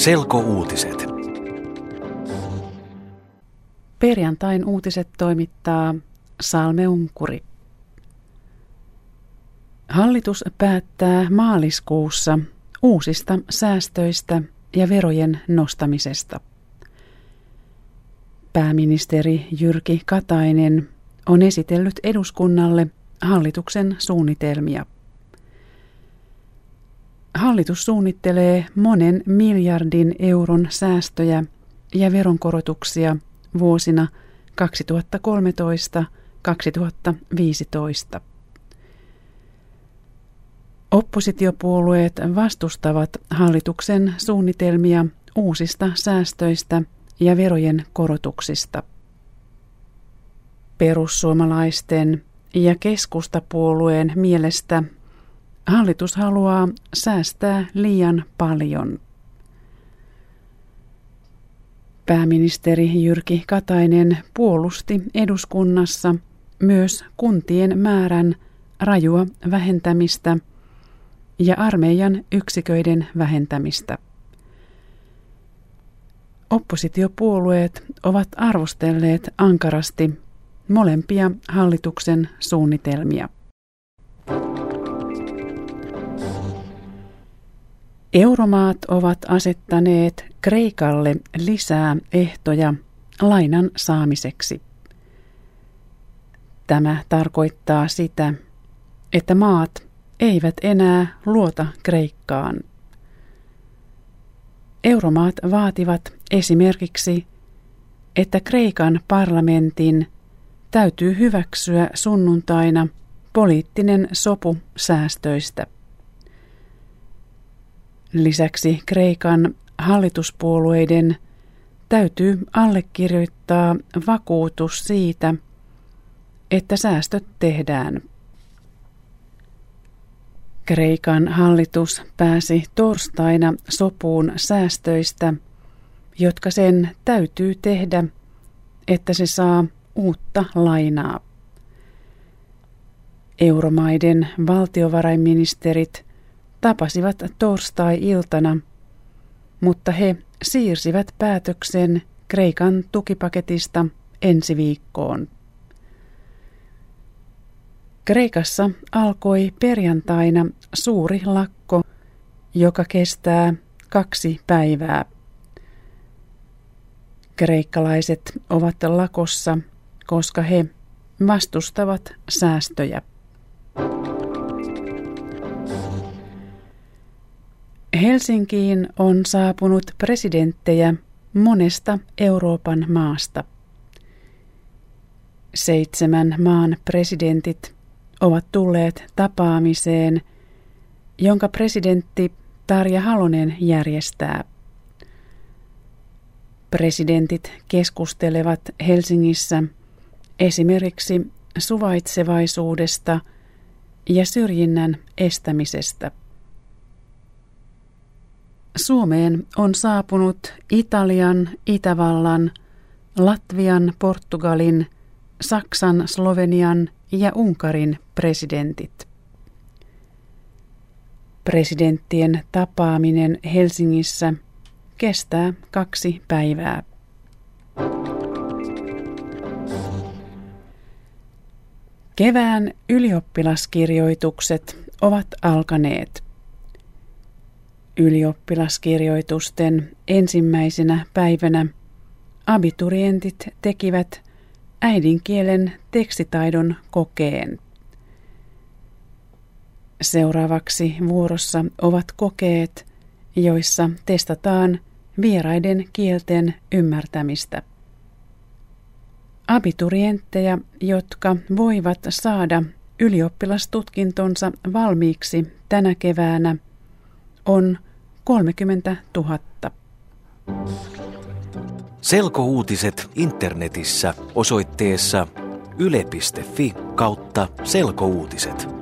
Selkouutiset. Perjantain uutiset toimittaa Salme Unkuri. Hallitus päättää maaliskuussa uusista säästöistä ja verojen nostamisesta. Pääministeri Jyrki Katainen on esitellyt eduskunnalle hallituksen suunnitelmia. Hallitus suunnittelee monen miljardin euron säästöjä ja veronkorotuksia vuosina 2013-2015. Oppositiopuolueet vastustavat hallituksen suunnitelmia uusista säästöistä ja verojen korotuksista. Perussuomalaisten ja keskustapuolueen mielestä Hallitus haluaa säästää liian paljon. Pääministeri Jyrki Katainen puolusti eduskunnassa myös kuntien määrän rajua vähentämistä ja armeijan yksiköiden vähentämistä. Oppositiopuolueet ovat arvostelleet ankarasti molempia hallituksen suunnitelmia. Euromaat ovat asettaneet Kreikalle lisää ehtoja lainan saamiseksi. Tämä tarkoittaa sitä, että maat eivät enää luota Kreikkaan. Euromaat vaativat esimerkiksi, että Kreikan parlamentin täytyy hyväksyä sunnuntaina poliittinen sopu säästöistä. Lisäksi Kreikan hallituspuolueiden täytyy allekirjoittaa vakuutus siitä, että säästöt tehdään. Kreikan hallitus pääsi torstaina sopuun säästöistä, jotka sen täytyy tehdä, että se saa uutta lainaa. Euromaiden valtiovarainministerit – tapasivat torstai-iltana, mutta he siirsivät päätöksen Kreikan tukipaketista ensi viikkoon. Kreikassa alkoi perjantaina suuri lakko, joka kestää kaksi päivää. Kreikkalaiset ovat lakossa, koska he vastustavat säästöjä. Helsinkiin on saapunut presidenttejä monesta Euroopan maasta. Seitsemän maan presidentit ovat tulleet tapaamiseen, jonka presidentti Tarja Halonen järjestää. Presidentit keskustelevat Helsingissä esimerkiksi suvaitsevaisuudesta ja syrjinnän estämisestä. Suomeen on saapunut Italian, Itävallan, Latvian, Portugalin, Saksan, Slovenian ja Unkarin presidentit. Presidenttien tapaaminen Helsingissä kestää kaksi päivää. Kevään ylioppilaskirjoitukset ovat alkaneet. Ylioppilaskirjoitusten ensimmäisenä päivänä abiturientit tekivät äidinkielen tekstitaidon kokeen. Seuraavaksi vuorossa ovat kokeet, joissa testataan vieraiden kielten ymmärtämistä. Abiturientteja, jotka voivat saada ylioppilastutkintonsa valmiiksi tänä keväänä, on 30 000. Selkouutiset internetissä osoitteessa yle.fi kautta selkouutiset.